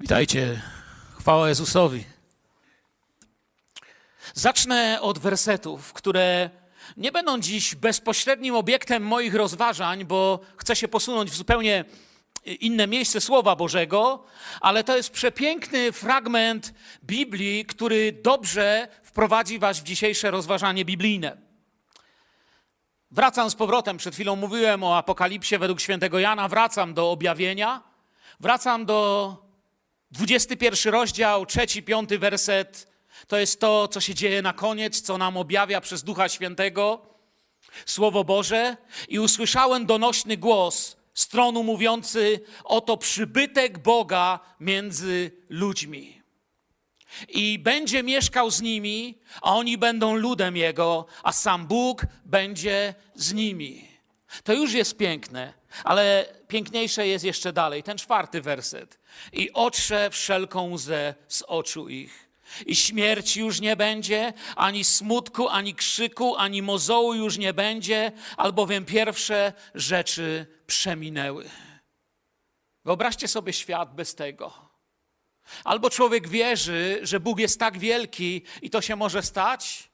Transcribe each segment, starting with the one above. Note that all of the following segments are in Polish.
Witajcie. Chwała Jezusowi. Zacznę od wersetów, które nie będą dziś bezpośrednim obiektem moich rozważań, bo chcę się posunąć w zupełnie inne miejsce Słowa Bożego, ale to jest przepiękny fragment Biblii, który dobrze wprowadzi Was w dzisiejsze rozważanie biblijne. Wracam z powrotem, przed chwilą mówiłem o Apokalipsie według świętego Jana, wracam do objawienia, wracam do 21 rozdział, trzeci, piąty werset. To jest to, co się dzieje na koniec, co nam objawia przez Ducha Świętego Słowo Boże. I usłyszałem donośny głos z tronu mówiący: Oto przybytek Boga między ludźmi. I będzie mieszkał z nimi, a oni będą ludem Jego, a sam Bóg będzie z nimi. To już jest piękne, ale piękniejsze jest jeszcze dalej, ten czwarty werset. I otrze wszelką łzę z oczu ich. I śmierci już nie będzie, ani smutku, ani krzyku, ani mozołu już nie będzie, albowiem pierwsze rzeczy przeminęły. Wyobraźcie sobie świat bez tego. Albo człowiek wierzy, że Bóg jest tak wielki i to się może stać,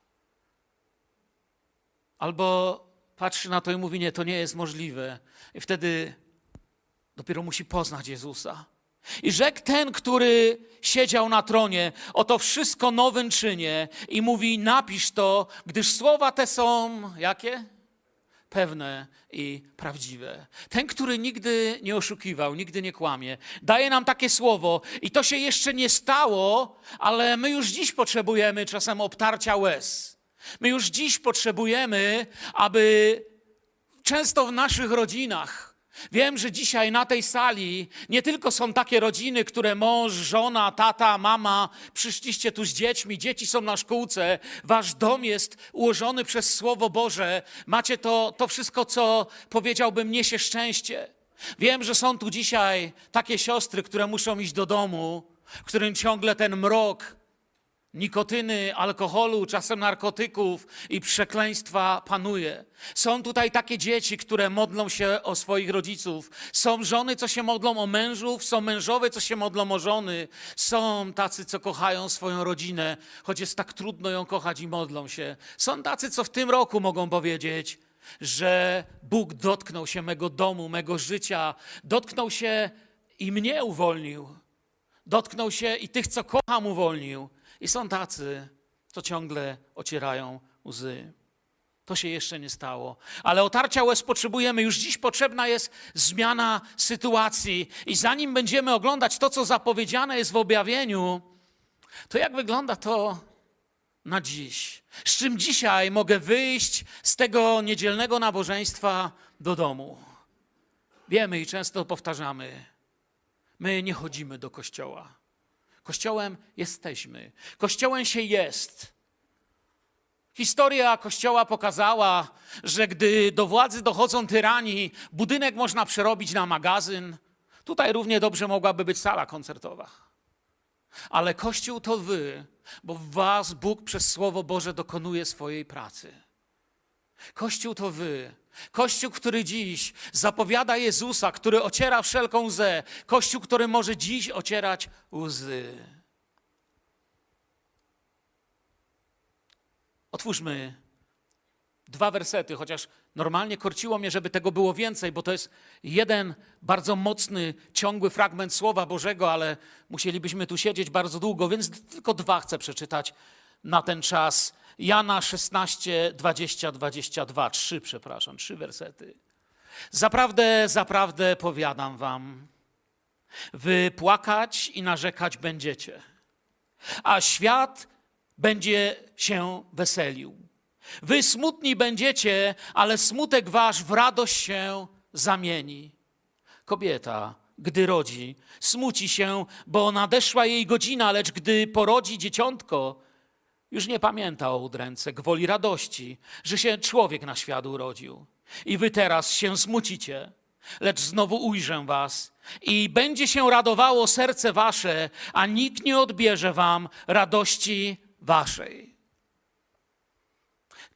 albo patrzy na to i mówi: Nie, to nie jest możliwe. I wtedy dopiero musi poznać Jezusa. I rzekł ten, który siedział na tronie, oto wszystko nowym czynię i mówi, napisz to, gdyż słowa te są, jakie? Pewne i prawdziwe. Ten, który nigdy nie oszukiwał, nigdy nie kłamie, daje nam takie słowo i to się jeszcze nie stało, ale my już dziś potrzebujemy czasem obtarcia łez. My już dziś potrzebujemy, aby często w naszych rodzinach, Wiem, że dzisiaj na tej sali nie tylko są takie rodziny, które mąż, żona, tata, mama, przyszliście tu z dziećmi, dzieci są na szkółce, wasz dom jest ułożony przez Słowo Boże, macie to, to wszystko, co powiedziałbym, niesie szczęście. Wiem, że są tu dzisiaj takie siostry, które muszą iść do domu, w którym ciągle ten mrok nikotyny, alkoholu, czasem narkotyków i przekleństwa panuje. Są tutaj takie dzieci, które modlą się o swoich rodziców. Są żony, co się modlą o mężów, są mężowie, co się modlą o żony. Są tacy, co kochają swoją rodzinę, choć jest tak trudno ją kochać i modlą się. Są tacy, co w tym roku mogą powiedzieć, że Bóg dotknął się mego domu, mego życia, dotknął się i mnie uwolnił. Dotknął się i tych, co kocham, uwolnił. I są tacy, co ciągle ocierają łzy. To się jeszcze nie stało. Ale otarcia łez potrzebujemy. Już dziś potrzebna jest zmiana sytuacji. I zanim będziemy oglądać to, co zapowiedziane jest w objawieniu, to jak wygląda to na dziś? Z czym dzisiaj mogę wyjść z tego niedzielnego nabożeństwa do domu? Wiemy i często powtarzamy, my nie chodzimy do kościoła. Kościołem jesteśmy. Kościołem się jest. Historia Kościoła pokazała, że gdy do władzy dochodzą tyrani, budynek można przerobić na magazyn. Tutaj równie dobrze mogłaby być sala koncertowa. Ale Kościół to wy, bo w was Bóg przez Słowo Boże dokonuje swojej pracy. Kościół to wy. Kościół, który dziś zapowiada Jezusa, który ociera wszelką łzę. Kościół, który może dziś ocierać łzy. Otwórzmy dwa wersety, chociaż normalnie korciło mnie, żeby tego było więcej, bo to jest jeden bardzo mocny, ciągły fragment Słowa Bożego, ale musielibyśmy tu siedzieć bardzo długo, więc tylko dwa chcę przeczytać na ten czas. Jana 16, 20, 22, trzy, przepraszam, trzy wersety. Zaprawdę, zaprawdę powiadam wam, wy płakać i narzekać będziecie, a świat będzie się weselił. Wy smutni będziecie, ale smutek wasz w radość się zamieni. Kobieta, gdy rodzi, smuci się, bo nadeszła jej godzina, lecz gdy porodzi dzieciątko, już nie pamięta o udręce, gwoli radości, że się człowiek na świat urodził. I wy teraz się smucicie, lecz znowu ujrzę was i będzie się radowało serce wasze, a nikt nie odbierze wam radości waszej.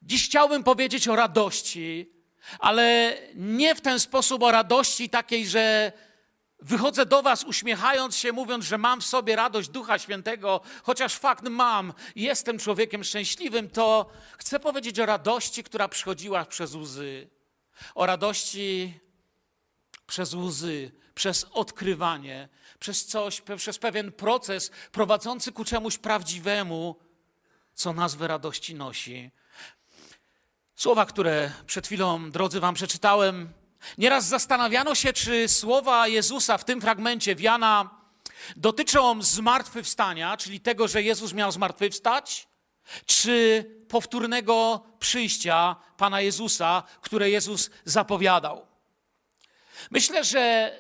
Dziś chciałbym powiedzieć o radości, ale nie w ten sposób o radości takiej, że Wychodzę do Was uśmiechając się, mówiąc, że mam w sobie radość Ducha Świętego, chociaż fakt mam, jestem człowiekiem szczęśliwym, to chcę powiedzieć o radości, która przychodziła przez łzy. O radości przez łzy, przez odkrywanie, przez coś, przez pewien proces prowadzący ku czemuś prawdziwemu, co nazwę radości nosi. Słowa, które przed chwilą, drodzy, Wam przeczytałem, nieraz zastanawiano się, czy słowa Jezusa w tym fragmencie w Jana dotyczą zmartwychwstania, czyli tego, że Jezus miał zmartwychwstać, czy powtórnego przyjścia Pana Jezusa, które Jezus zapowiadał. Myślę, że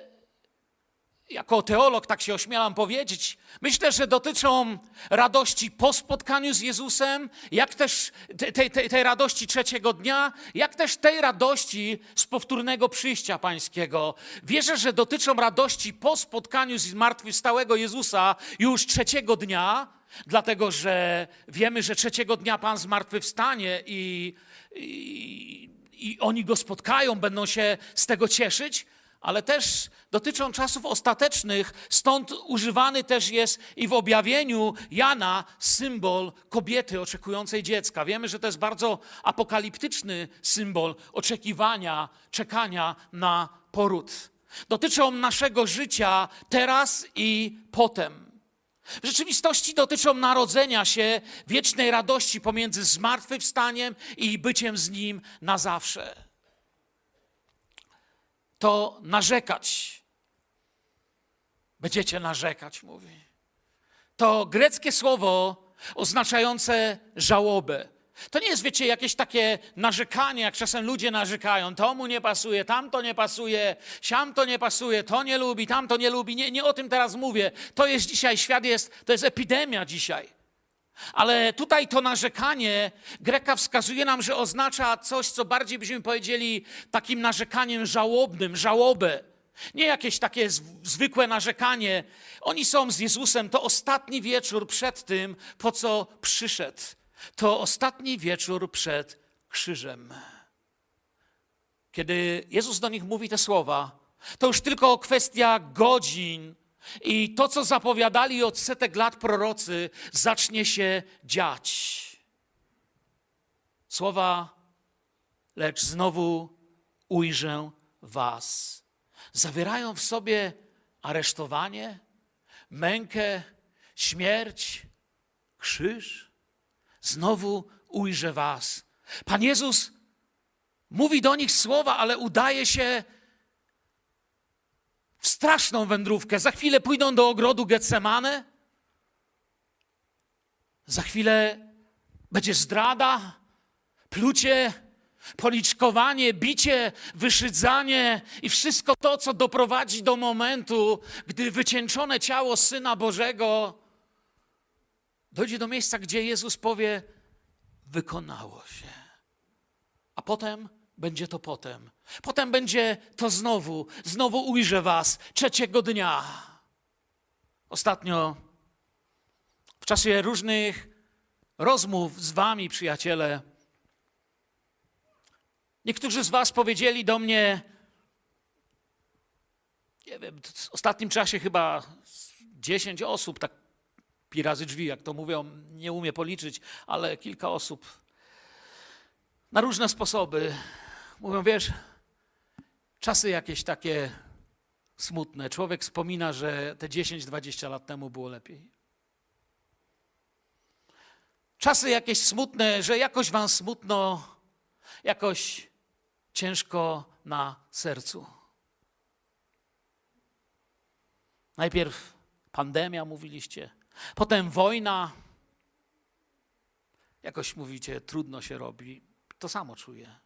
jako teolog tak się ośmielam powiedzieć, myślę, że dotyczą radości po spotkaniu z Jezusem, jak też tej, tej, tej, radości trzeciego dnia, jak też tej radości z powtórnego przyjścia pańskiego. Wierzę, że dotyczą radości po spotkaniu z zmartwychwstałego Jezusa już trzeciego dnia, dlatego że wiemy, że trzeciego dnia Pan zmartwychwstanie i, i, i oni go spotkają, będą się z tego cieszyć ale też dotyczą czasów ostatecznych, stąd używany też jest i w objawieniu Jana symbol kobiety oczekującej dziecka. Wiemy, że to jest bardzo apokaliptyczny symbol oczekiwania, czekania na poród. Dotyczą naszego życia teraz i potem. W rzeczywistości dotyczą narodzenia się wiecznej radości pomiędzy zmartwychwstaniem i byciem z Nim na zawsze to narzekać. Będziecie narzekać, mówi. To greckie słowo oznaczające żałobę. To nie jest, wiecie, jakieś takie narzekanie, jak czasem ludzie narzekają. To mu nie pasuje, tam to nie pasuje, siam to nie pasuje, to nie lubi, tam to nie lubi. Nie, nie o tym teraz mówię. To jest dzisiaj, świat jest, to jest epidemia dzisiaj. Ale tutaj to narzekanie Greka wskazuje nam, że oznacza coś, co bardziej byśmy powiedzieli takim narzekaniem żałobnym, żałobę. Nie jakieś takie zwykłe narzekanie. Oni są z Jezusem. To ostatni wieczór przed tym, po co przyszedł. To ostatni wieczór przed krzyżem. Kiedy Jezus do nich mówi te słowa, to już tylko kwestia godzin, i to, co zapowiadali od setek lat prorocy, zacznie się dziać. Słowa, lecz znowu ujrzę Was. Zawierają w sobie aresztowanie, mękę, śmierć, krzyż. Znowu ujrzę Was. Pan Jezus mówi do nich słowa, ale udaje się straszną wędrówkę. Za chwilę pójdą do ogrodu Getsemane. Za chwilę będzie zdrada, plucie, policzkowanie, bicie, wyszydzanie i wszystko to, co doprowadzi do momentu, gdy wycieńczone ciało Syna Bożego dojdzie do miejsca, gdzie Jezus powie: Wykonało się. A potem będzie to potem. Potem będzie to znowu, znowu ujrzę Was trzeciego dnia. Ostatnio, w czasie różnych rozmów z Wami, przyjaciele, niektórzy z Was powiedzieli do mnie, nie wiem, w ostatnim czasie chyba 10 osób, tak pi razy drzwi, jak to mówią, nie umie policzyć, ale kilka osób na różne sposoby mówią, wiesz, czasy jakieś takie smutne. Człowiek wspomina, że te 10-20 lat temu było lepiej. Czasy jakieś smutne, że jakoś wam smutno, jakoś ciężko na sercu. Najpierw pandemia, mówiliście, potem wojna. Jakoś mówicie, trudno się robi. To samo czuję.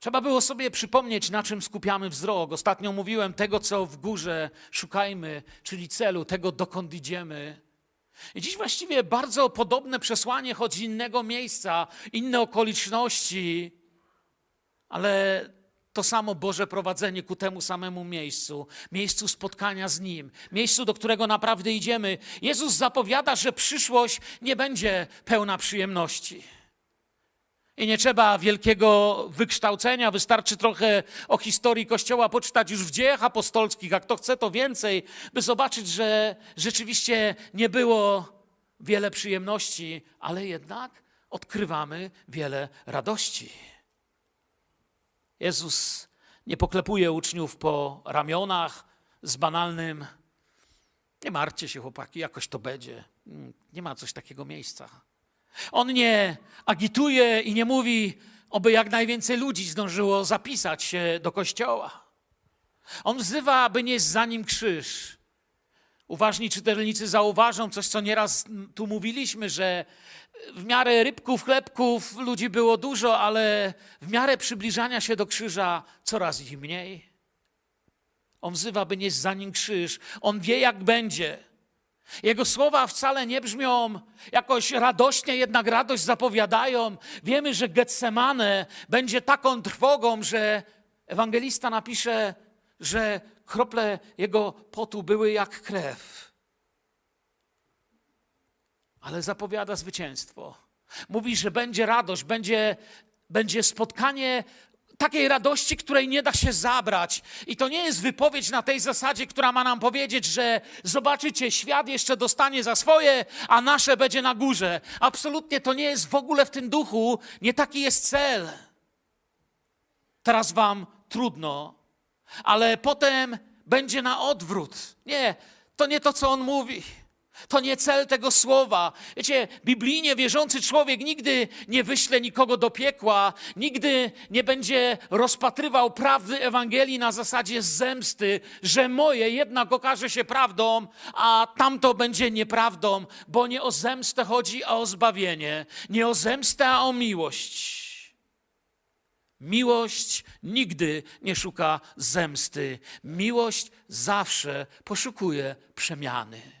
Trzeba było sobie przypomnieć, na czym skupiamy wzrok. Ostatnio mówiłem tego, co w górze szukajmy, czyli celu, tego, dokąd idziemy. I dziś właściwie bardzo podobne przesłanie, choć innego miejsca, inne okoliczności, ale to samo Boże prowadzenie ku temu samemu miejscu, miejscu spotkania z Nim, miejscu, do którego naprawdę idziemy. Jezus zapowiada, że przyszłość nie będzie pełna przyjemności. I nie trzeba wielkiego wykształcenia, wystarczy trochę o historii Kościoła poczytać już w dziejach apostolskich, a kto chce to więcej, by zobaczyć, że rzeczywiście nie było wiele przyjemności, ale jednak odkrywamy wiele radości. Jezus nie poklepuje uczniów po ramionach z banalnym nie martwcie się, chłopaki, jakoś to będzie. Nie ma coś takiego miejsca. On nie agituje i nie mówi, oby jak najwięcej ludzi zdążyło zapisać się do kościoła. On wzywa, aby nieść za nim krzyż. Uważni czytelnicy zauważą coś, co nieraz tu mówiliśmy, że w miarę rybków, chlebków ludzi było dużo, ale w miarę przybliżania się do krzyża coraz ich mniej. On wzywa, by nieść za nim krzyż. On wie, jak będzie. Jego słowa wcale nie brzmią jakoś radośnie, jednak radość zapowiadają. Wiemy, że Getsemane będzie taką trwogą, że ewangelista napisze, że krople jego potu były jak krew. Ale zapowiada zwycięstwo. Mówi, że będzie radość, będzie, będzie spotkanie takiej radości, której nie da się zabrać. I to nie jest wypowiedź na tej zasadzie, która ma nam powiedzieć, że zobaczycie, świat jeszcze dostanie za swoje, a nasze będzie na górze. Absolutnie to nie jest w ogóle w tym duchu, nie taki jest cel. Teraz wam trudno, ale potem będzie na odwrót. Nie, to nie to, co on mówi. To nie cel tego słowa. Wiecie, biblijnie wierzący człowiek nigdy nie wyśle nikogo do piekła, nigdy nie będzie rozpatrywał prawdy Ewangelii na zasadzie zemsty, że moje jednak okaże się prawdą, a tamto będzie nieprawdą, bo nie o zemstę chodzi, a o zbawienie. Nie o zemstę, a o miłość. Miłość nigdy nie szuka zemsty. Miłość zawsze poszukuje przemiany.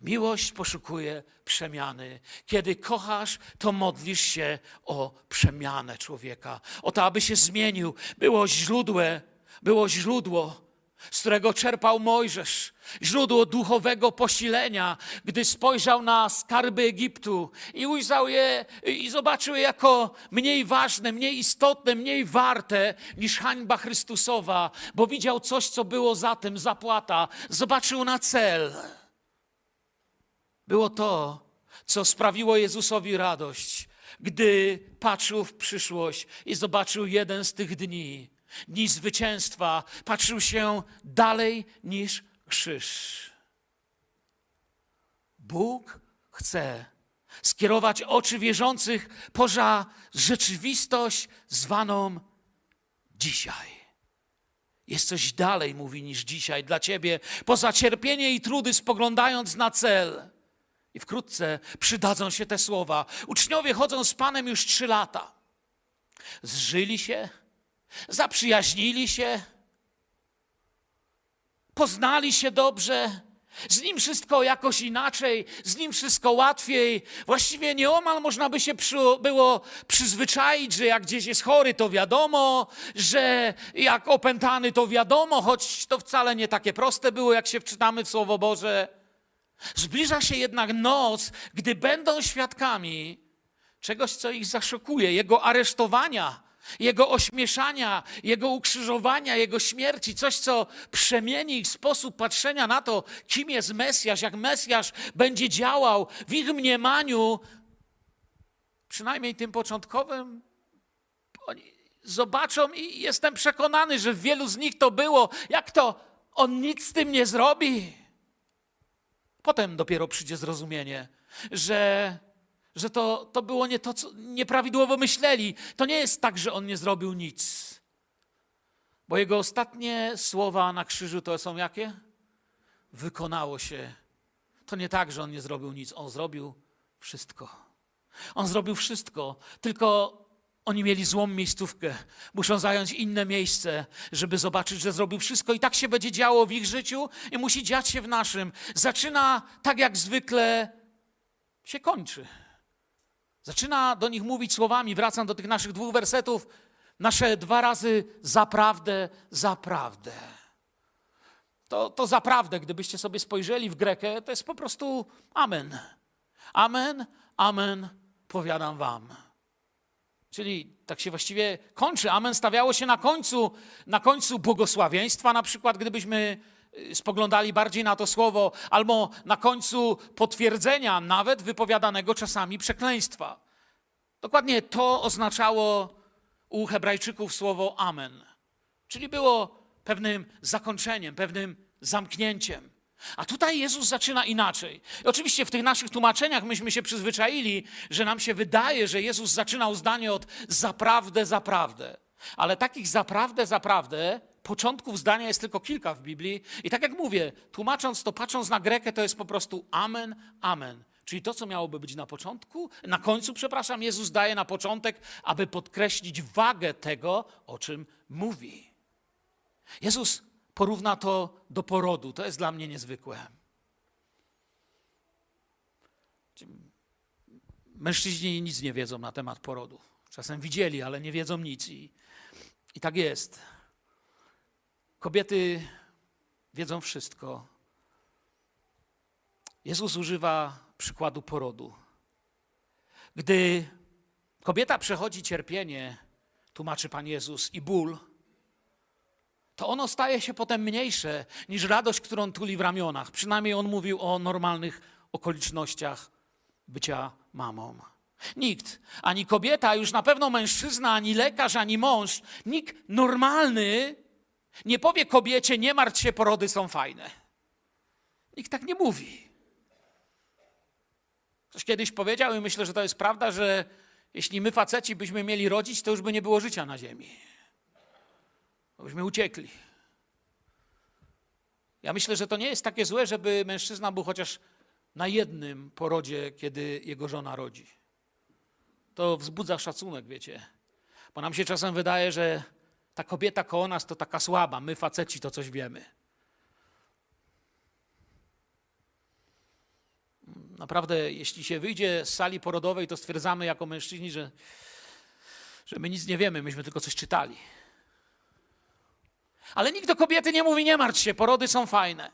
Miłość poszukuje przemiany. Kiedy kochasz, to modlisz się o przemianę człowieka, o to, aby się zmienił. Było źródłe, było źródło, z którego czerpał Mojżesz, źródło duchowego posilenia, gdy spojrzał na skarby Egiptu i ujrzał je i zobaczył je jako mniej ważne, mniej istotne, mniej warte niż hańba Chrystusowa, bo widział coś, co było za tym, zapłata, zobaczył na cel było to, co sprawiło Jezusowi radość, gdy patrzył w przyszłość i zobaczył jeden z tych dni, dni zwycięstwa, patrzył się dalej niż krzyż. Bóg chce skierować oczy wierzących poza rzeczywistość zwaną dzisiaj. Jest coś dalej, mówi, niż dzisiaj dla ciebie, poza cierpienie i trudy, spoglądając na cel. I wkrótce przydadzą się te słowa. Uczniowie chodzą z Panem już trzy lata. Zżyli się, zaprzyjaźnili się, poznali się dobrze. Z nim wszystko jakoś inaczej, z nim wszystko łatwiej. Właściwie nieomal można by się przy, było przyzwyczaić, że jak gdzieś jest chory, to wiadomo, że jak opętany, to wiadomo, choć to wcale nie takie proste było, jak się wczytamy w Słowo Boże. Zbliża się jednak noc, gdy będą świadkami czegoś, co ich zaszokuje, jego aresztowania, jego ośmieszania, jego ukrzyżowania, jego śmierci, coś, co przemieni ich sposób patrzenia na to, kim jest Mesjasz, jak Mesjasz będzie działał w ich mniemaniu, przynajmniej tym początkowym. Oni zobaczą i jestem przekonany, że w wielu z nich to było. Jak to? On nic z tym nie zrobi. Potem dopiero przyjdzie zrozumienie, że, że to, to było nie to, co nieprawidłowo myśleli. To nie jest tak, że on nie zrobił nic. Bo jego ostatnie słowa na krzyżu to są jakie? Wykonało się. To nie tak, że on nie zrobił nic, on zrobił wszystko. On zrobił wszystko, tylko oni mieli złą miejscówkę. Muszą zająć inne miejsce, żeby zobaczyć, że zrobił wszystko. I tak się będzie działo w ich życiu i musi dziać się w naszym. Zaczyna tak jak zwykle się kończy. Zaczyna do nich mówić słowami. Wracam do tych naszych dwóch wersetów. Nasze dwa razy zaprawdę, zaprawdę. To, to zaprawdę, gdybyście sobie spojrzeli w Grekę, to jest po prostu amen. Amen, amen, powiadam wam. Czyli tak się właściwie kończy. Amen stawiało się na końcu, na końcu błogosławieństwa, na przykład gdybyśmy y, spoglądali bardziej na to słowo, albo na końcu potwierdzenia nawet wypowiadanego czasami przekleństwa. Dokładnie to oznaczało u Hebrajczyków słowo amen. Czyli było pewnym zakończeniem, pewnym zamknięciem. A tutaj Jezus zaczyna inaczej. I oczywiście w tych naszych tłumaczeniach myśmy się przyzwyczaili, że nam się wydaje, że Jezus zaczynał zdanie od zaprawdę, zaprawdę. Ale takich zaprawdę, zaprawdę początków zdania jest tylko kilka w Biblii. I tak jak mówię, tłumacząc to, patrząc na Grekę, to jest po prostu amen, amen. Czyli to, co miałoby być na początku, na końcu, przepraszam, Jezus daje na początek, aby podkreślić wagę tego, o czym mówi. Jezus porówna to do porodu. To jest dla mnie niezwykłe. Mężczyźni nic nie wiedzą na temat porodu. Czasem widzieli, ale nie wiedzą nic. I, i tak jest. Kobiety wiedzą wszystko. Jezus używa przykładu porodu. Gdy kobieta przechodzi cierpienie, tłumaczy Pan Jezus, i ból, to ono staje się potem mniejsze niż radość, którą tuli w ramionach. Przynajmniej on mówił o normalnych okolicznościach bycia mamą. Nikt, ani kobieta, już na pewno mężczyzna, ani lekarz, ani mąż, nikt normalny nie powie kobiecie, nie martw się, porody są fajne. Nikt tak nie mówi. Ktoś kiedyś powiedział i myślę, że to jest prawda, że jeśli my faceci byśmy mieli rodzić, to już by nie było życia na ziemi. Byśmy uciekli. Ja myślę, że to nie jest takie złe, żeby mężczyzna był chociaż na jednym porodzie, kiedy jego żona rodzi. To wzbudza szacunek, wiecie. Bo nam się czasem wydaje, że ta kobieta koło nas to taka słaba, my faceci to coś wiemy. Naprawdę, jeśli się wyjdzie z sali porodowej, to stwierdzamy jako mężczyźni, że, że my nic nie wiemy, myśmy tylko coś czytali. Ale nikt do kobiety nie mówi, nie martw się, porody są fajne.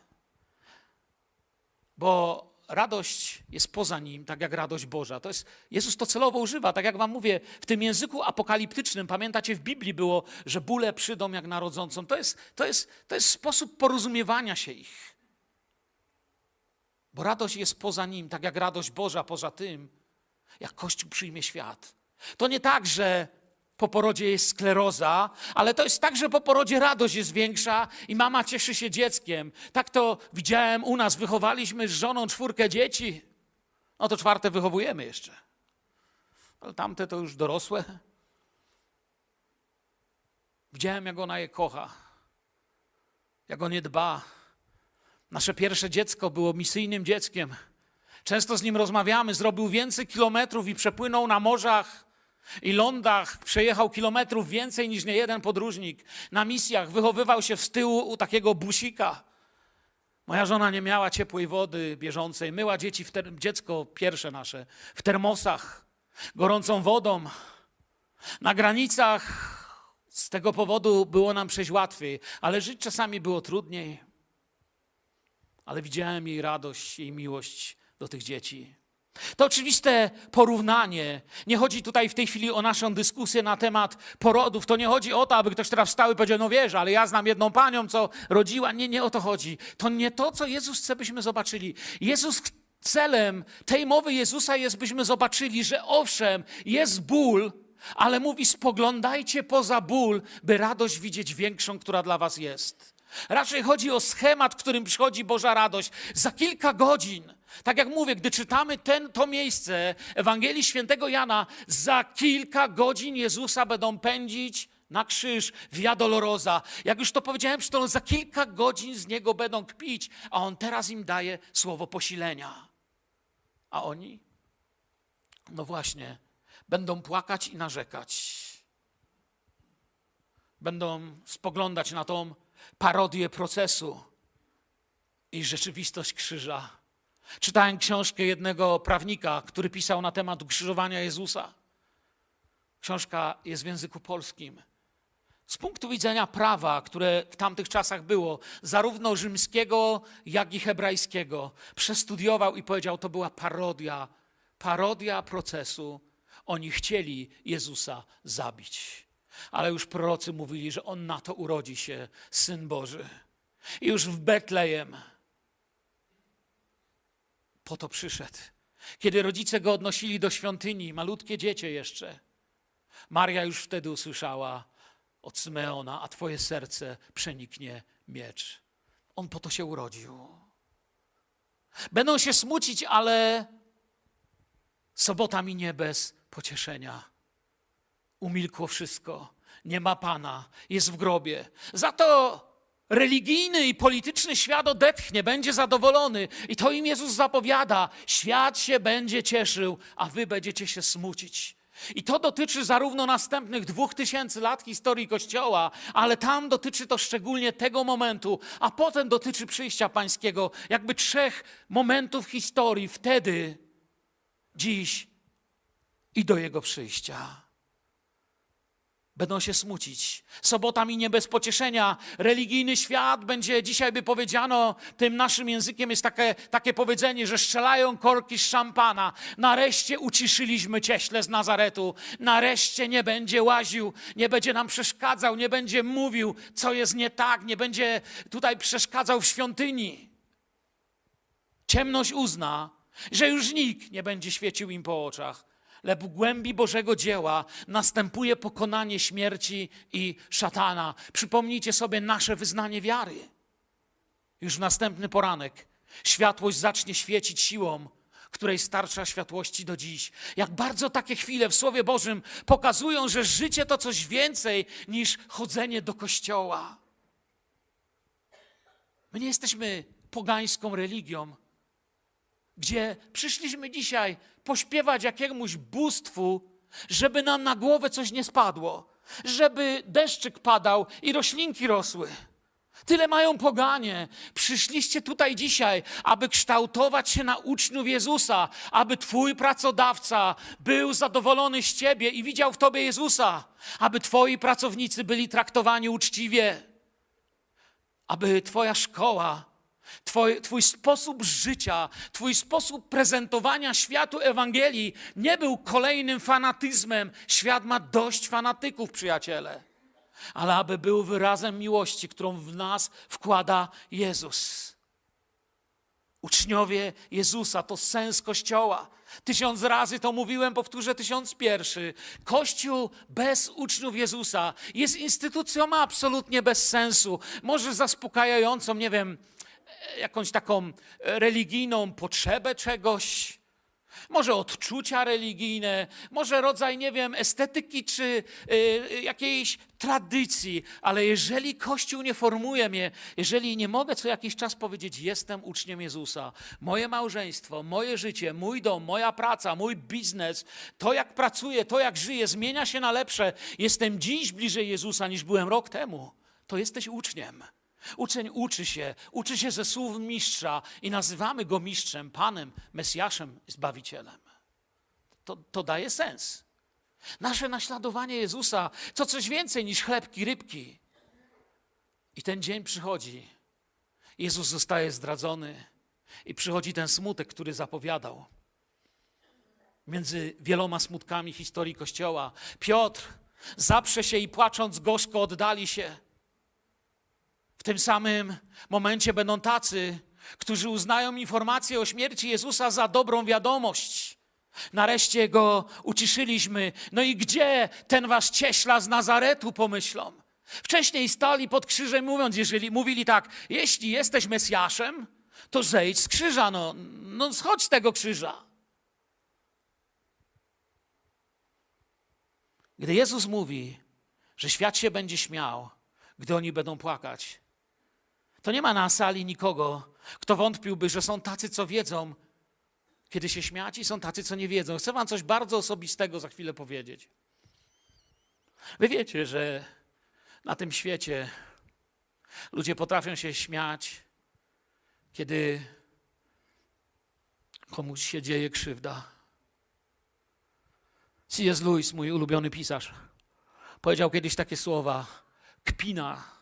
Bo radość jest poza nim, tak jak radość Boża. To jest, Jezus to celowo używa, tak jak wam mówię, w tym języku apokaliptycznym, pamiętacie, w Biblii było, że bóle przydą jak narodzącą. To jest, to jest, to jest sposób porozumiewania się ich. Bo radość jest poza nim, tak jak radość Boża poza tym, jak Kościół przyjmie świat. To nie tak, że po porodzie jest skleroza, ale to jest tak, że po porodzie radość jest większa i mama cieszy się dzieckiem. Tak to widziałem u nas, wychowaliśmy z żoną czwórkę dzieci. No to czwarte wychowujemy jeszcze. Ale tamte to już dorosłe. Widziałem, jak ona je kocha, jak on nie dba. Nasze pierwsze dziecko było misyjnym dzieckiem. Często z nim rozmawiamy, zrobił więcej kilometrów i przepłynął na morzach i lądach przejechał kilometrów więcej niż niejeden podróżnik. Na misjach wychowywał się z tyłu u takiego busika. Moja żona nie miała ciepłej wody bieżącej. Myła dzieci dziecko pierwsze nasze w termosach, gorącą wodą. Na granicach z tego powodu było nam przejść łatwiej, ale żyć czasami było trudniej. Ale widziałem jej radość, jej miłość do tych dzieci. To oczywiste porównanie. Nie chodzi tutaj w tej chwili o naszą dyskusję na temat porodów. To nie chodzi o to, aby ktoś teraz wstał i powiedział, no wiesz, ale ja znam jedną panią, co rodziła. Nie, nie o to chodzi. To nie to, co Jezus chce, byśmy zobaczyli. Jezus celem tej mowy Jezusa jest, byśmy zobaczyli, że owszem, jest ból, ale mówi, spoglądajcie poza ból, by radość widzieć większą, która dla was jest. Raczej chodzi o schemat, w którym przychodzi Boża radość. Za kilka godzin, tak jak mówię, gdy czytamy ten, to miejsce Ewangelii Świętego Jana, za kilka godzin Jezusa będą pędzić na krzyż, Via Dolorosa. Jak już to powiedziałem, to za kilka godzin z Niego będą kpić, a On teraz im daje słowo posilenia. A oni? No właśnie, będą płakać i narzekać. Będą spoglądać na tą parodię procesu i rzeczywistość krzyża. Czytałem książkę jednego prawnika, który pisał na temat ukrzyżowania Jezusa. Książka jest w języku polskim. Z punktu widzenia prawa, które w tamtych czasach było, zarówno rzymskiego, jak i hebrajskiego, przestudiował i powiedział, to była parodia, parodia procesu. Oni chcieli Jezusa zabić. Ale już prorocy mówili, że on na to urodzi się, syn Boży. I już w Betlejem po to przyszedł. Kiedy rodzice go odnosili do świątyni, malutkie dziecię jeszcze, Maria już wtedy usłyszała od Symeona, a twoje serce przeniknie miecz. On po to się urodził. Będą się smucić, ale sobota minie bez pocieszenia. Umilkło wszystko. Nie ma Pana, jest w grobie. Za to religijny i polityczny świat odetchnie, będzie zadowolony. I to im Jezus zapowiada. Świat się będzie cieszył, a wy będziecie się smucić. I to dotyczy zarówno następnych dwóch tysięcy lat historii Kościoła, ale tam dotyczy to szczególnie tego momentu, a potem dotyczy przyjścia Pańskiego, jakby trzech momentów historii wtedy, dziś i do Jego przyjścia będą się smucić. Sobota minie bez pocieszenia. Religijny świat będzie, dzisiaj by powiedziano, tym naszym językiem jest takie, takie powiedzenie, że strzelają korki z szampana. Nareszcie uciszyliśmy cieśle z Nazaretu. Nareszcie nie będzie łaził, nie będzie nam przeszkadzał, nie będzie mówił, co jest nie tak, nie będzie tutaj przeszkadzał w świątyni. Ciemność uzna, że już nikt nie będzie świecił im po oczach lecz w głębi Bożego dzieła następuje pokonanie śmierci i szatana. Przypomnijcie sobie nasze wyznanie wiary. Już w następny poranek światłość zacznie świecić siłą, której starsza światłości do dziś. Jak bardzo takie chwile w Słowie Bożym pokazują, że życie to coś więcej niż chodzenie do kościoła. My nie jesteśmy pogańską religią, gdzie przyszliśmy dzisiaj pośpiewać jakiemuś bóstwu, żeby nam na głowę coś nie spadło, żeby deszczyk padał i roślinki rosły. Tyle mają poganie. Przyszliście tutaj dzisiaj, aby kształtować się na uczniów Jezusa, aby Twój pracodawca był zadowolony z Ciebie i widział w Tobie Jezusa, aby Twoi pracownicy byli traktowani uczciwie, aby Twoja szkoła Twój, twój sposób życia, Twój sposób prezentowania światu Ewangelii nie był kolejnym fanatyzmem. Świat ma dość fanatyków, przyjaciele. Ale aby był wyrazem miłości, którą w nas wkłada Jezus. Uczniowie Jezusa to sens Kościoła. Tysiąc razy to mówiłem, powtórzę tysiąc pierwszy. Kościół bez uczniów Jezusa jest instytucją absolutnie bez sensu. Może zaspokajającą, nie wiem, jakąś taką religijną potrzebę czegoś, może odczucia religijne, może rodzaj, nie wiem, estetyki czy y, jakiejś tradycji, ale jeżeli Kościół nie formuje mnie, jeżeli nie mogę co jakiś czas powiedzieć, jestem uczniem Jezusa, moje małżeństwo, moje życie, mój dom, moja praca, mój biznes, to jak pracuję, to jak żyję, zmienia się na lepsze, jestem dziś bliżej Jezusa niż byłem rok temu, to jesteś uczniem. Uczeń uczy się, uczy się ze słów mistrza i nazywamy go mistrzem, panem, Mesjaszem, Zbawicielem. To, to daje sens. Nasze naśladowanie Jezusa to coś więcej niż chlebki, rybki. I ten dzień przychodzi. Jezus zostaje zdradzony i przychodzi ten smutek, który zapowiadał. Między wieloma smutkami historii Kościoła Piotr zaprze się i płacząc gorzko oddali się. Tym samym momencie będą tacy, którzy uznają informację o śmierci Jezusa za dobrą wiadomość. Nareszcie go uciszyliśmy. No i gdzie ten wasz cieśla z Nazaretu, pomyślą? Wcześniej stali pod krzyżem, mówiąc, jeżeli mówili tak, jeśli jesteś Mesjaszem, to zejdź z krzyża, no, no schodź z tego krzyża. Gdy Jezus mówi, że świat się będzie śmiał, gdy oni będą płakać, to nie ma na sali nikogo, kto wątpiłby, że są tacy, co wiedzą, kiedy się śmiać, i są tacy, co nie wiedzą. Chcę Wam coś bardzo osobistego za chwilę powiedzieć. Wy wiecie, że na tym świecie ludzie potrafią się śmiać, kiedy komuś się dzieje krzywda. C.S. Lewis, mój ulubiony pisarz, powiedział kiedyś takie słowa: kpina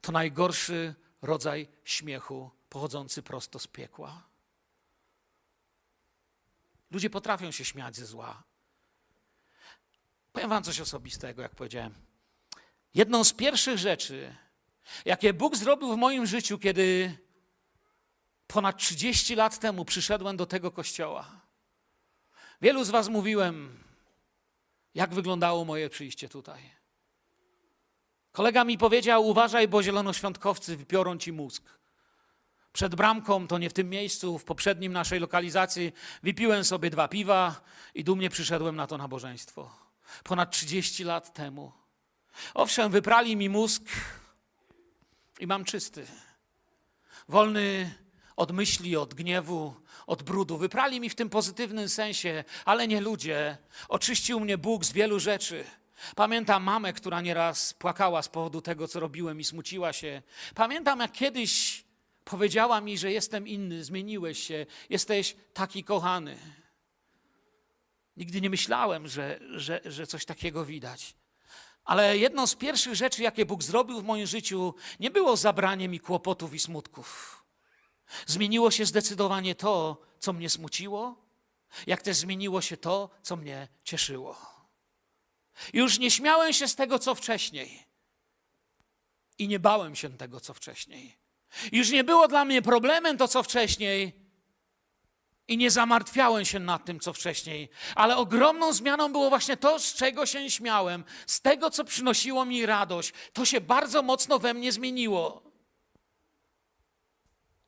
to najgorszy rodzaj śmiechu pochodzący prosto z piekła. Ludzie potrafią się śmiać ze zła. Powiem wam coś osobistego, jak powiedziałem. Jedną z pierwszych rzeczy, jakie Bóg zrobił w moim życiu, kiedy ponad 30 lat temu przyszedłem do tego kościoła. Wielu z was mówiłem, jak wyglądało moje przyjście tutaj. Kolega mi powiedział: Uważaj, bo zielonoświątkowcy wypiorą ci mózg. Przed bramką, to nie w tym miejscu, w poprzednim naszej lokalizacji, wypiłem sobie dwa piwa i dumnie przyszedłem na to nabożeństwo. Ponad 30 lat temu. Owszem, wyprali mi mózg i mam czysty. Wolny od myśli, od gniewu, od brudu. Wyprali mi w tym pozytywnym sensie, ale nie ludzie. Oczyścił mnie Bóg z wielu rzeczy. Pamiętam mamę, która nieraz płakała z powodu tego, co robiłem i smuciła się. Pamiętam, jak kiedyś powiedziała mi, że jestem inny, zmieniłeś się, jesteś taki kochany. Nigdy nie myślałem, że, że, że coś takiego widać. Ale jedną z pierwszych rzeczy, jakie Bóg zrobił w moim życiu, nie było zabranie mi kłopotów i smutków. Zmieniło się zdecydowanie to, co mnie smuciło, jak też zmieniło się to, co mnie cieszyło. Już nie śmiałem się z tego, co wcześniej. I nie bałem się tego, co wcześniej. Już nie było dla mnie problemem to, co wcześniej. I nie zamartwiałem się nad tym, co wcześniej. Ale ogromną zmianą było właśnie to, z czego się śmiałem, z tego, co przynosiło mi radość. To się bardzo mocno we mnie zmieniło.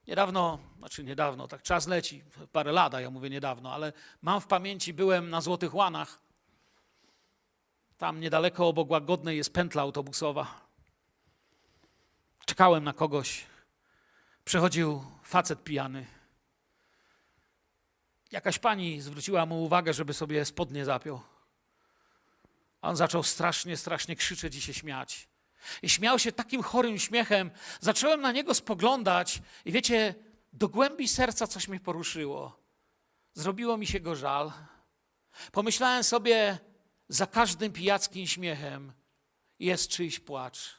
Niedawno, znaczy niedawno, tak czas leci, parę lat, ja mówię niedawno, ale mam w pamięci, byłem na Złotych Łanach. Tam niedaleko obok Łagodnej jest pętla autobusowa. Czekałem na kogoś. Przechodził facet pijany. Jakaś pani zwróciła mu uwagę, żeby sobie spodnie zapiął. On zaczął strasznie, strasznie krzyczeć i się śmiać. I śmiał się takim chorym śmiechem. Zacząłem na niego spoglądać i wiecie, do głębi serca coś mnie poruszyło. Zrobiło mi się go żal. Pomyślałem sobie, za każdym pijackim śmiechem jest czyjś płacz.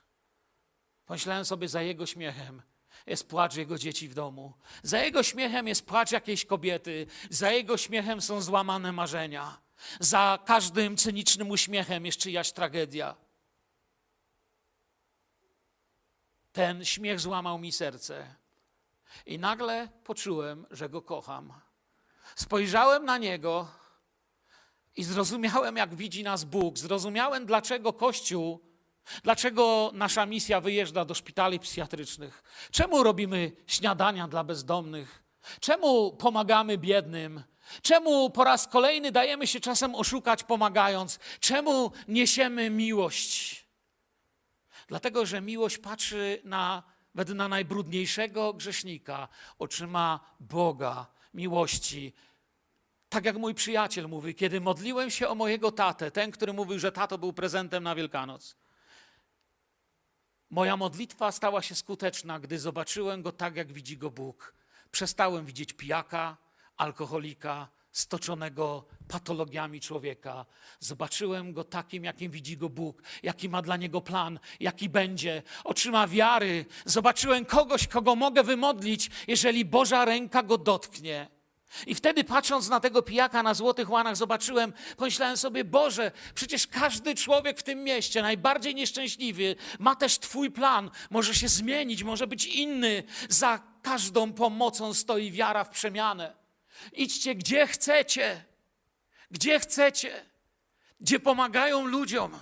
Pomyślałem sobie, za jego śmiechem jest płacz jego dzieci w domu. Za jego śmiechem jest płacz jakiejś kobiety. Za jego śmiechem są złamane marzenia. Za każdym cynicznym uśmiechem jest czyjaś tragedia. Ten śmiech złamał mi serce. I nagle poczułem, że go kocham. Spojrzałem na niego i zrozumiałem, jak widzi nas Bóg. Zrozumiałem, dlaczego Kościół, dlaczego nasza misja wyjeżdża do szpitali psychiatrycznych. Czemu robimy śniadania dla bezdomnych? Czemu pomagamy biednym? Czemu po raz kolejny dajemy się czasem oszukać, pomagając? Czemu niesiemy miłość? Dlatego, że miłość patrzy na, na najbrudniejszego grzesznika oczyma Boga, miłości. Tak jak mój przyjaciel mówi, kiedy modliłem się o mojego tatę, ten, który mówił, że tato był prezentem na Wielkanoc. Moja modlitwa stała się skuteczna, gdy zobaczyłem go tak, jak widzi go Bóg. Przestałem widzieć pijaka, alkoholika, stoczonego patologiami człowieka. Zobaczyłem go takim, jakim widzi go Bóg, jaki ma dla niego plan, jaki będzie. Oczyma wiary. Zobaczyłem kogoś, kogo mogę wymodlić, jeżeli Boża ręka go dotknie. I wtedy patrząc na tego pijaka na złotych łanach, zobaczyłem, pomyślałem sobie, Boże, przecież każdy człowiek w tym mieście, najbardziej nieszczęśliwy, ma też Twój plan, może się zmienić, może być inny. Za każdą pomocą stoi wiara w przemianę. Idźcie gdzie chcecie, gdzie chcecie, gdzie pomagają ludziom.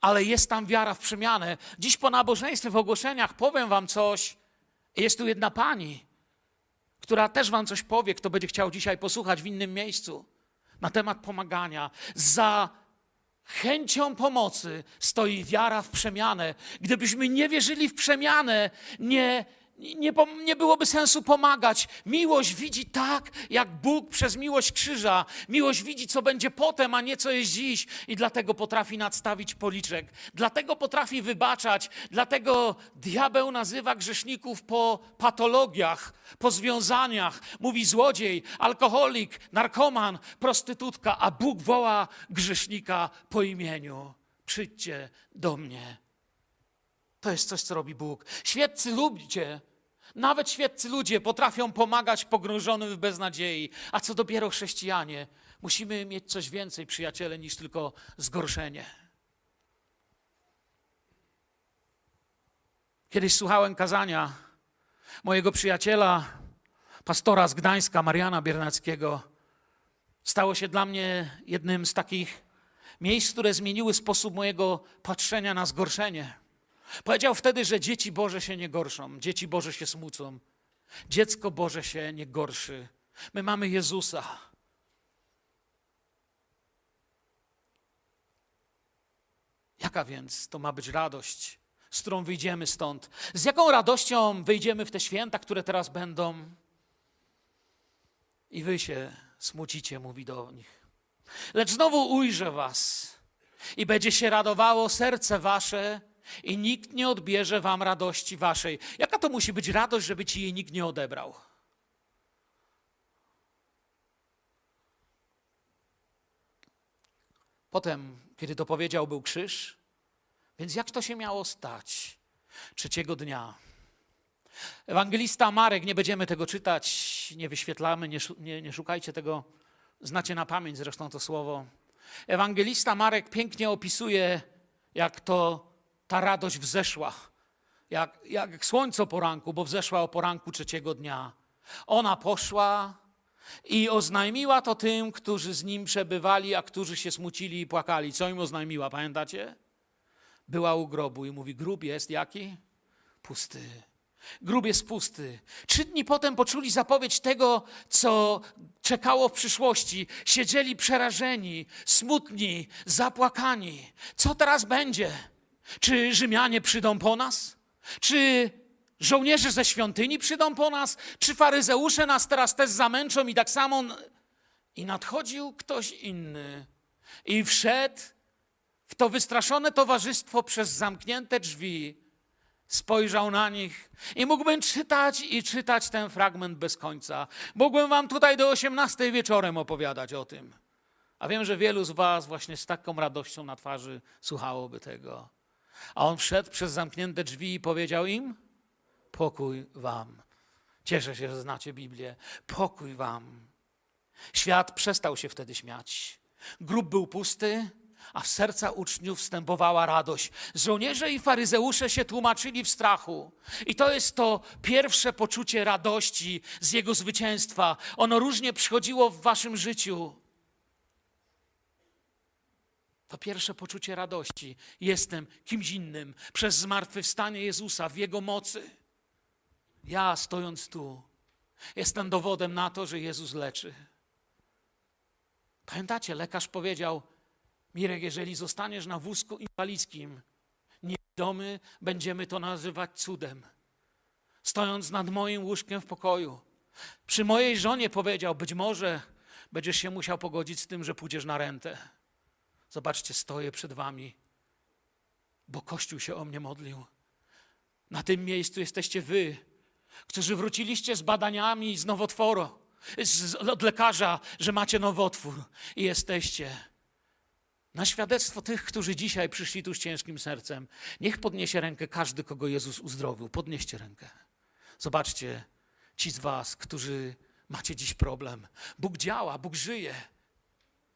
Ale jest tam wiara w przemianę. Dziś po nabożeństwie, w ogłoszeniach powiem wam coś. Jest tu jedna pani, która też wam coś powie, kto będzie chciał dzisiaj posłuchać w innym miejscu na temat pomagania. Za chęcią pomocy stoi wiara w przemianę. Gdybyśmy nie wierzyli w przemianę, nie, nie, nie byłoby sensu pomagać. Miłość widzi tak, jak Bóg przez miłość krzyża. Miłość widzi, co będzie potem, a nie co jest dziś. I dlatego potrafi nadstawić policzek. Dlatego potrafi wybaczać. Dlatego diabeł nazywa grzeszników po patologiach, po związaniach. Mówi złodziej, alkoholik, narkoman, prostytutka, a Bóg woła grzesznika po imieniu. Przyjdźcie do mnie. To jest coś, co robi Bóg. Świeccy lubicie Nawet świeccy ludzie potrafią pomagać pogrążonym w beznadziei, a co dopiero chrześcijanie. Musimy mieć coś więcej, przyjaciele, niż tylko zgorszenie. Kiedyś słuchałem kazania mojego przyjaciela, pastora z Gdańska, Mariana Biernackiego. Stało się dla mnie jednym z takich miejsc, które zmieniły sposób mojego patrzenia na zgorszenie. Powiedział wtedy, że dzieci Boże się nie gorszą, dzieci Boże się smucą. Dziecko Boże się nie gorszy. My mamy Jezusa. Jaka więc to ma być radość, z którą wyjdziemy stąd? Z jaką radością wyjdziemy w te święta, które teraz będą? I wy się smucicie, mówi do nich. Lecz znowu ujrzę was i będzie się radowało serce wasze i nikt nie odbierze wam radości waszej. Jaka to musi być radość, żeby ci jej nikt nie odebrał? Potem, kiedy to powiedział, był krzyż. Więc jak to się miało stać trzeciego dnia? Ewangelista Marek, nie będziemy tego czytać, nie wyświetlamy, nie, nie, nie szukajcie tego, znacie na pamięć zresztą to słowo. Ewangelista Marek pięknie opisuje, jak to ta radość wzeszła, jak, jak słońce o poranku, bo wzeszła o poranku trzeciego dnia. Ona poszła i oznajmiła to tym, którzy z nim przebywali, a którzy się smucili i płakali. Co im oznajmiła, pamiętacie? Była u grobu i mówi: Grób jest jaki? Pusty. Grób jest pusty. Trzy dni potem poczuli zapowiedź tego, co czekało w przyszłości. Siedzieli przerażeni, smutni, zapłakani. Co teraz będzie? Czy Rzymianie przyjdą po nas? Czy żołnierze ze świątyni przyjdą po nas? Czy faryzeusze nas teraz też zamęczą i tak samo? I nadchodził ktoś inny i wszedł w to wystraszone towarzystwo przez zamknięte drzwi spojrzał na nich i mógłbym czytać i czytać ten fragment bez końca. Mógłbym wam tutaj do 18 wieczorem opowiadać o tym. A wiem, że wielu z was właśnie z taką radością na twarzy słuchałoby tego. A on wszedł przez zamknięte drzwi i powiedział im: Pokój wam. Cieszę się, że znacie Biblię. Pokój wam. Świat przestał się wtedy śmiać. Grób był pusty, a w serca uczniów wstępowała radość. Żołnierze i faryzeusze się tłumaczyli w strachu. I to jest to pierwsze poczucie radości z jego zwycięstwa. Ono różnie przychodziło w waszym życiu. To pierwsze poczucie radości. Jestem kimś innym przez zmartwychwstanie Jezusa w Jego mocy. Ja stojąc tu, jestem dowodem na to, że Jezus leczy. Pamiętacie, lekarz powiedział: Mirek, jeżeli zostaniesz na wózku inwalidzkim, niewidomy, będziemy to nazywać cudem. Stojąc nad moim łóżkiem w pokoju, przy mojej żonie powiedział: Być może będziesz się musiał pogodzić z tym, że pójdziesz na rentę. Zobaczcie, stoję przed wami, bo Kościół się o mnie modlił. Na tym miejscu jesteście wy, którzy wróciliście z badaniami z nowotworu, z, od lekarza, że macie nowotwór i jesteście na świadectwo tych, którzy dzisiaj przyszli tu z ciężkim sercem, niech podniesie rękę każdy, kogo Jezus uzdrowił. Podnieście rękę. Zobaczcie, ci z Was, którzy macie dziś problem. Bóg działa, Bóg żyje.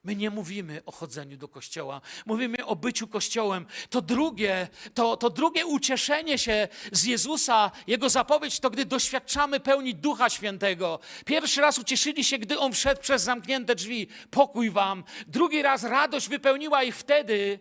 My nie mówimy o chodzeniu do kościoła, mówimy o byciu kościołem. To drugie, to, to drugie ucieszenie się z Jezusa, Jego zapowiedź, to gdy doświadczamy pełni Ducha Świętego. Pierwszy raz ucieszyli się, gdy On wszedł przez zamknięte drzwi. Pokój wam. Drugi raz radość wypełniła ich wtedy,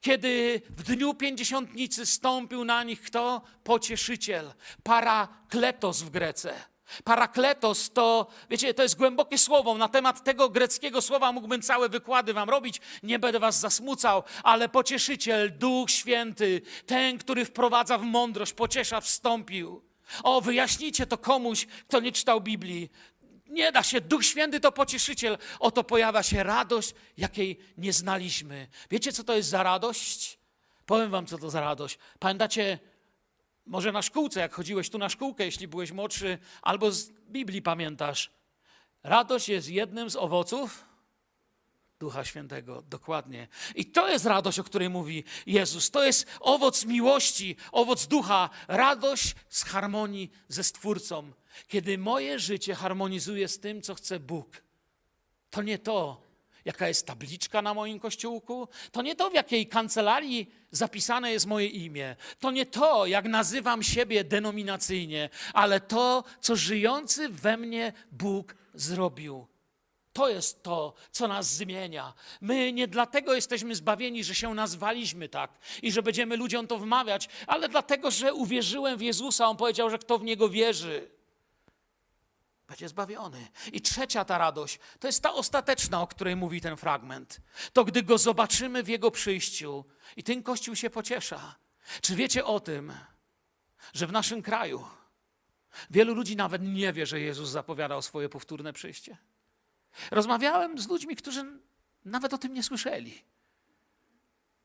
kiedy w dniu pięćdziesiątnicy stąpił na nich kto? Pocieszyciel, parakletos w Grece. Parakletos to, wiecie, to jest głębokie słowo. Na temat tego greckiego słowa mógłbym całe wykłady wam robić, nie będę was zasmucał, ale pocieszyciel, Duch Święty, ten, który wprowadza w mądrość, pociesza, wstąpił. O, wyjaśnijcie to komuś, kto nie czytał Biblii. Nie da się, Duch Święty to pocieszyciel. Oto pojawia się radość, jakiej nie znaliśmy. Wiecie, co to jest za radość? Powiem wam, co to za radość. Pamiętacie, może na szkółce, jak chodziłeś tu na szkółkę, jeśli byłeś młodszy, albo z Biblii pamiętasz. Radość jest jednym z owoców Ducha Świętego, dokładnie. I to jest radość, o której mówi Jezus. To jest owoc miłości, owoc ducha, radość z harmonii ze Stwórcą. Kiedy moje życie harmonizuje z tym, co chce Bóg, to nie to, jaka jest tabliczka na moim kościółku, to nie to, w jakiej kancelarii zapisane jest moje imię, to nie to, jak nazywam siebie denominacyjnie, ale to, co żyjący we mnie Bóg zrobił. To jest to, co nas zmienia. My nie dlatego jesteśmy zbawieni, że się nazwaliśmy tak i że będziemy ludziom to wmawiać, ale dlatego, że uwierzyłem w Jezusa. On powiedział, że kto w Niego wierzy, będzie zbawiony. I trzecia ta radość, to jest ta ostateczna, o której mówi ten fragment. To gdy go zobaczymy w jego przyjściu i ten Kościół się pociesza. Czy wiecie o tym, że w naszym kraju wielu ludzi nawet nie wie, że Jezus zapowiadał swoje powtórne przyjście? Rozmawiałem z ludźmi, którzy nawet o tym nie słyszeli.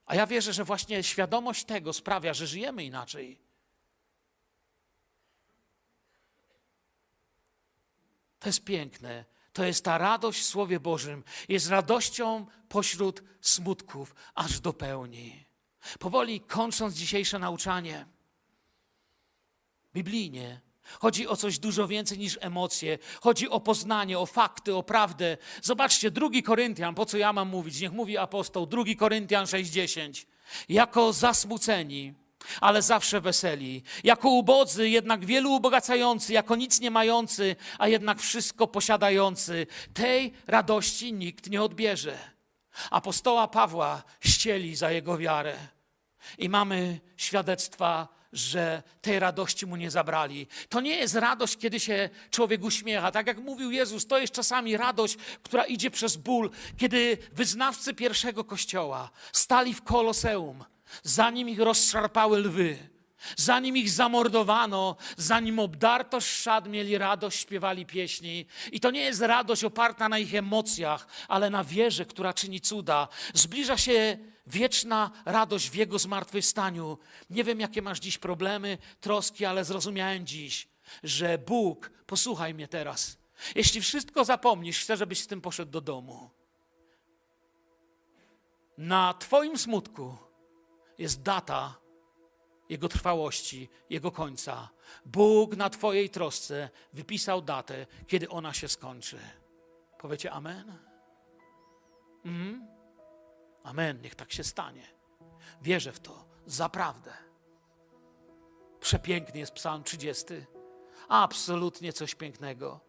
A ja wierzę, że właśnie świadomość tego sprawia, że żyjemy inaczej. To jest piękne. To jest ta radość w Słowie Bożym. Jest radością pośród smutków, aż do pełni. Powoli kończąc dzisiejsze nauczanie, biblijnie, Chodzi o coś dużo więcej niż emocje. Chodzi o poznanie, o fakty, o prawdę. Zobaczcie, drugi Koryntian, po co ja mam mówić? Niech mówi apostoł, drugi Koryntian 6:10. Jako zasmuceni, ale zawsze weseli. Jako ubodzy, jednak wielu ubogacający, jako nic nie mający, a jednak wszystko posiadający. Tej radości nikt nie odbierze. Apostoła Pawła ścieli za jego wiarę. I mamy świadectwa że tej radości mu nie zabrali. To nie jest radość, kiedy się człowiek uśmiecha. Tak jak mówił Jezus, to jest czasami radość, która idzie przez ból. Kiedy wyznawcy pierwszego kościoła stali w koloseum, zanim ich rozszarpały lwy, Zanim ich zamordowano, zanim obdarto szat, mieli radość, śpiewali pieśni. I to nie jest radość oparta na ich emocjach, ale na wierze, która czyni cuda. Zbliża się wieczna radość w Jego zmartwychwstaniu. Nie wiem, jakie masz dziś problemy, troski, ale zrozumiałem dziś, że Bóg, posłuchaj mnie teraz, jeśli wszystko zapomnisz, chcę, żebyś z tym poszedł do domu. Na Twoim smutku jest data Jego trwałości, Jego końca. Bóg na Twojej trosce wypisał datę, kiedy ona się skończy. Powiecie Amen? Mhm. Amen, niech tak się stanie. Wierzę w to, zaprawdę. Przepiękny jest Psalm 30. Absolutnie coś pięknego.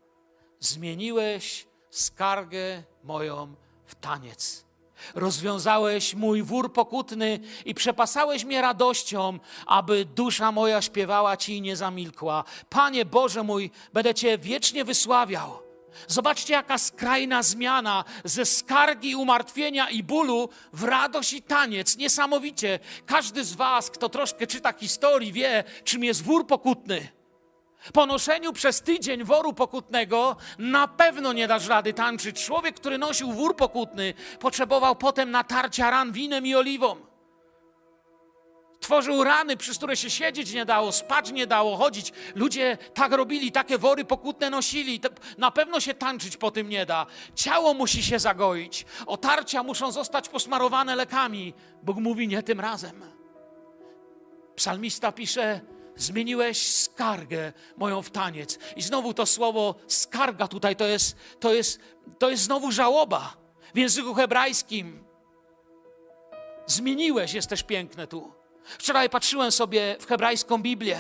Zmieniłeś skargę moją w taniec. Rozwiązałeś mój wór pokutny i przepasałeś mnie radością, aby dusza moja śpiewała Ci i nie zamilkła. Panie Boże mój, będę Cię wiecznie wysławiał. Zobaczcie, jaka skrajna zmiana ze skargi, umartwienia i bólu w radość i taniec. Niesamowicie. Każdy z Was, kto troszkę czyta historii, wie, czym jest wór pokutny. Po noszeniu przez tydzień woru pokutnego na pewno nie dasz rady tańczyć. Człowiek, który nosił wór pokutny, potrzebował potem natarcia ran winem i oliwą. Tworzył rany, przez które się siedzieć nie dało, spać nie dało, chodzić. Ludzie tak robili, takie wory pokutne nosili. Na pewno się tańczyć po tym nie da. Ciało musi się zagoić. Otarcia muszą zostać posmarowane lekami. Bóg mówi nie tym razem. Psalmista pisze, zmieniłeś skargę moją w taniec. I znowu to słowo skarga tutaj to jest, to jest, to jest znowu żałoba w języku hebrajskim. Zmieniłeś, jest też piękne tu. Wczoraj patrzyłem sobie w hebrajską Biblię.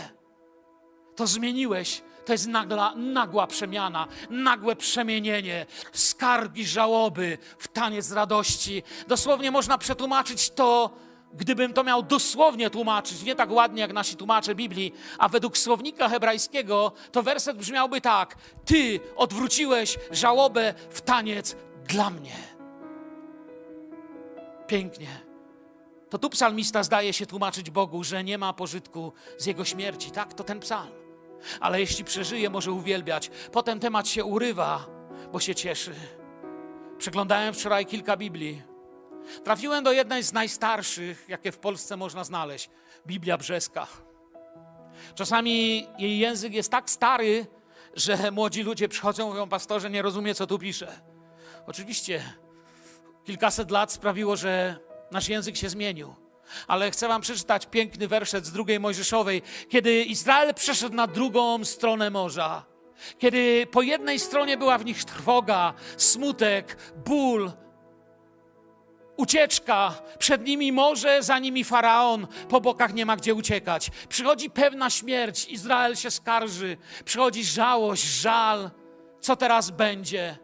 To zmieniłeś. To jest nagła, nagła przemiana, nagłe przemienienie, skargi, żałoby w taniec radości. Dosłownie można przetłumaczyć to, gdybym to miał dosłownie tłumaczyć, nie tak ładnie jak nasi tłumacze Biblii, a według słownika hebrajskiego, to werset brzmiałby tak: Ty odwróciłeś żałobę w taniec dla mnie. Pięknie to tu psalmista zdaje się tłumaczyć Bogu, że nie ma pożytku z jego śmierci. Tak, to ten psalm. Ale jeśli przeżyje, może uwielbiać. Potem temat się urywa, bo się cieszy. Przeglądałem wczoraj kilka Biblii. Trafiłem do jednej z najstarszych, jakie w Polsce można znaleźć Biblia Brzeska. Czasami jej język jest tak stary, że młodzi ludzie przychodzą i mówią, pastorze, nie rozumie, co tu pisze. Oczywiście kilkaset lat sprawiło, że nasz język się zmienił. Ale chcę wam przeczytać piękny werszet z drugiej Mojżeszowej, kiedy Izrael przeszedł na drugą stronę morza. Kiedy po jednej stronie była w nich trwoga, smutek, ból, ucieczka, przed nimi morze, za nimi faraon, po bokach nie ma gdzie uciekać. Przychodzi pewna śmierć, Izrael się skarży, przychodzi żałość, żal. Co teraz będzie?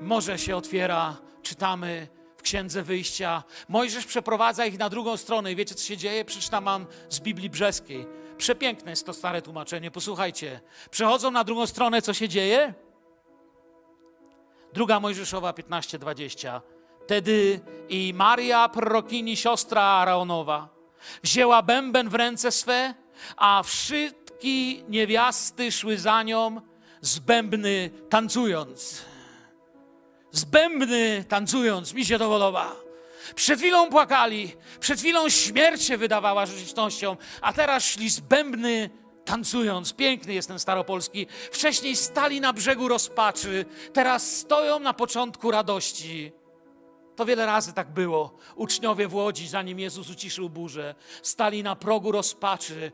Morze się otwiera, czytamy w Księdze Wyjścia. Mojżesz przeprowadza ich na drugą stronę i wiecie, co się dzieje? Przeczytam wam z Biblii Brzeskiej. Przepiękne jest to stare tłumaczenie, posłuchajcie. Przechodzą na drugą stronę, co się dzieje? Druga Mojżeszowa 15:20. Wtedy i Maria, prorokini, siostra Araonowa, wzięła bęben w ręce swe, a wszystkie niewiasty szły za nią z bębny tancując. Z bębny tancując, mi się to podoba. Przed chwilą płakali, przed chwilą śmierć się wydawała rzeczywistością, a teraz szli z bębny tancując. Piękny jest ten staropolski. Wcześniej stali na brzegu rozpaczy, teraz stoją na początku radości. To wiele razy tak było. Uczniowie w Łodzi, zanim Jezus uciszył burzę, stali na progu rozpaczy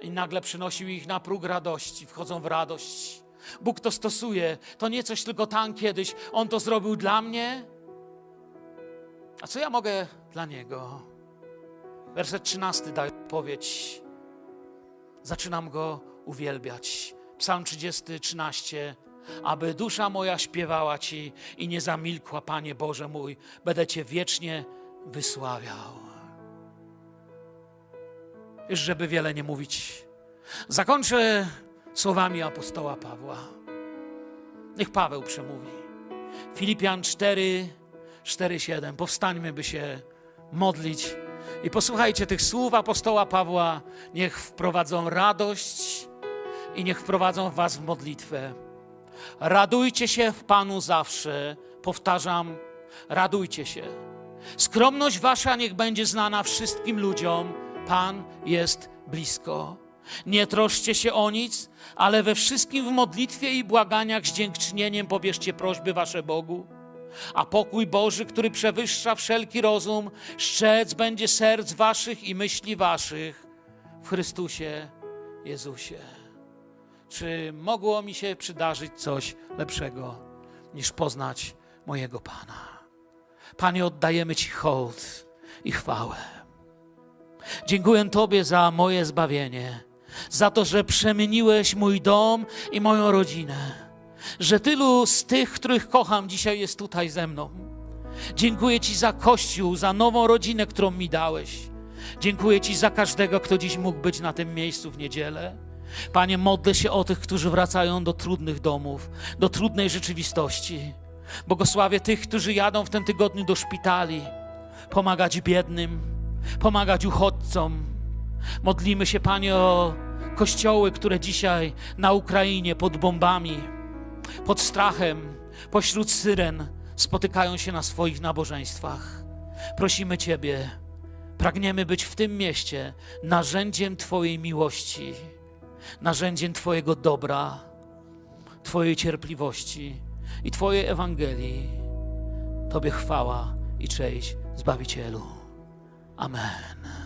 i nagle przynosił ich na próg radości. Wchodzą w radość. Bóg to stosuje. To nie coś tylko tam kiedyś. On to zrobił dla mnie. A co ja mogę dla Niego? Werset 13 daje odpowiedź. Zaczynam Go uwielbiać. Psalm 30, 13 aby dusza moja śpiewała Ci i nie zamilkła, Panie Boże mój, będę Cię wiecznie wysławiał. Już żeby wiele nie mówić, zakończę słowami apostoła Pawła. Niech Paweł przemówi. Filipian 4, 4, 7. Powstańmy, by się modlić. I posłuchajcie tych słów apostoła Pawła. Niech wprowadzą radość i niech wprowadzą was w modlitwę. Radujcie się w Panu zawsze. Powtarzam, radujcie się. Skromność wasza niech będzie znana wszystkim ludziom. Pan jest blisko. Nie troszcie się o nic, ale we wszystkim w modlitwie i błaganiach z dziękczynieniem pobierzcie prośby wasze Bogu. A pokój Boży, który przewyższa wszelki rozum, szczec będzie serc waszych i myśli waszych w Chrystusie Jezusie. Czy mogło mi się przydarzyć coś lepszego niż poznać mojego Pana? Panie, oddajemy Ci hołd i chwałę. Dziękuję Tobie za moje zbawienie, za to, że przemieniłeś mój dom i moją rodzinę, że tylu z tych, których kocham, dzisiaj jest tutaj ze mną. Dziękuję Ci za Kościół, za nową rodzinę, którą mi dałeś. Dziękuję Ci za każdego, kto dziś mógł być na tym miejscu w niedzielę. Panie, modlę się o tych, którzy wracają do trudnych domów, do trudnej rzeczywistości. Błogosławię tych, którzy jadą w tym tygodniu do szpitali, pomagać biednym, pomagać uchodźcom. Modlimy się, Panie, o kościoły, które dzisiaj na Ukrainie pod bombami, pod strachem, pośród syren spotykają się na swoich nabożeństwach. Prosimy Ciebie, pragniemy być w tym mieście narzędziem Twojej miłości narzędziem Twojego dobra, Twojej cierpliwości i Twojej Ewangelii. Tobie chwała i cześć, Zbawicielu. Amen.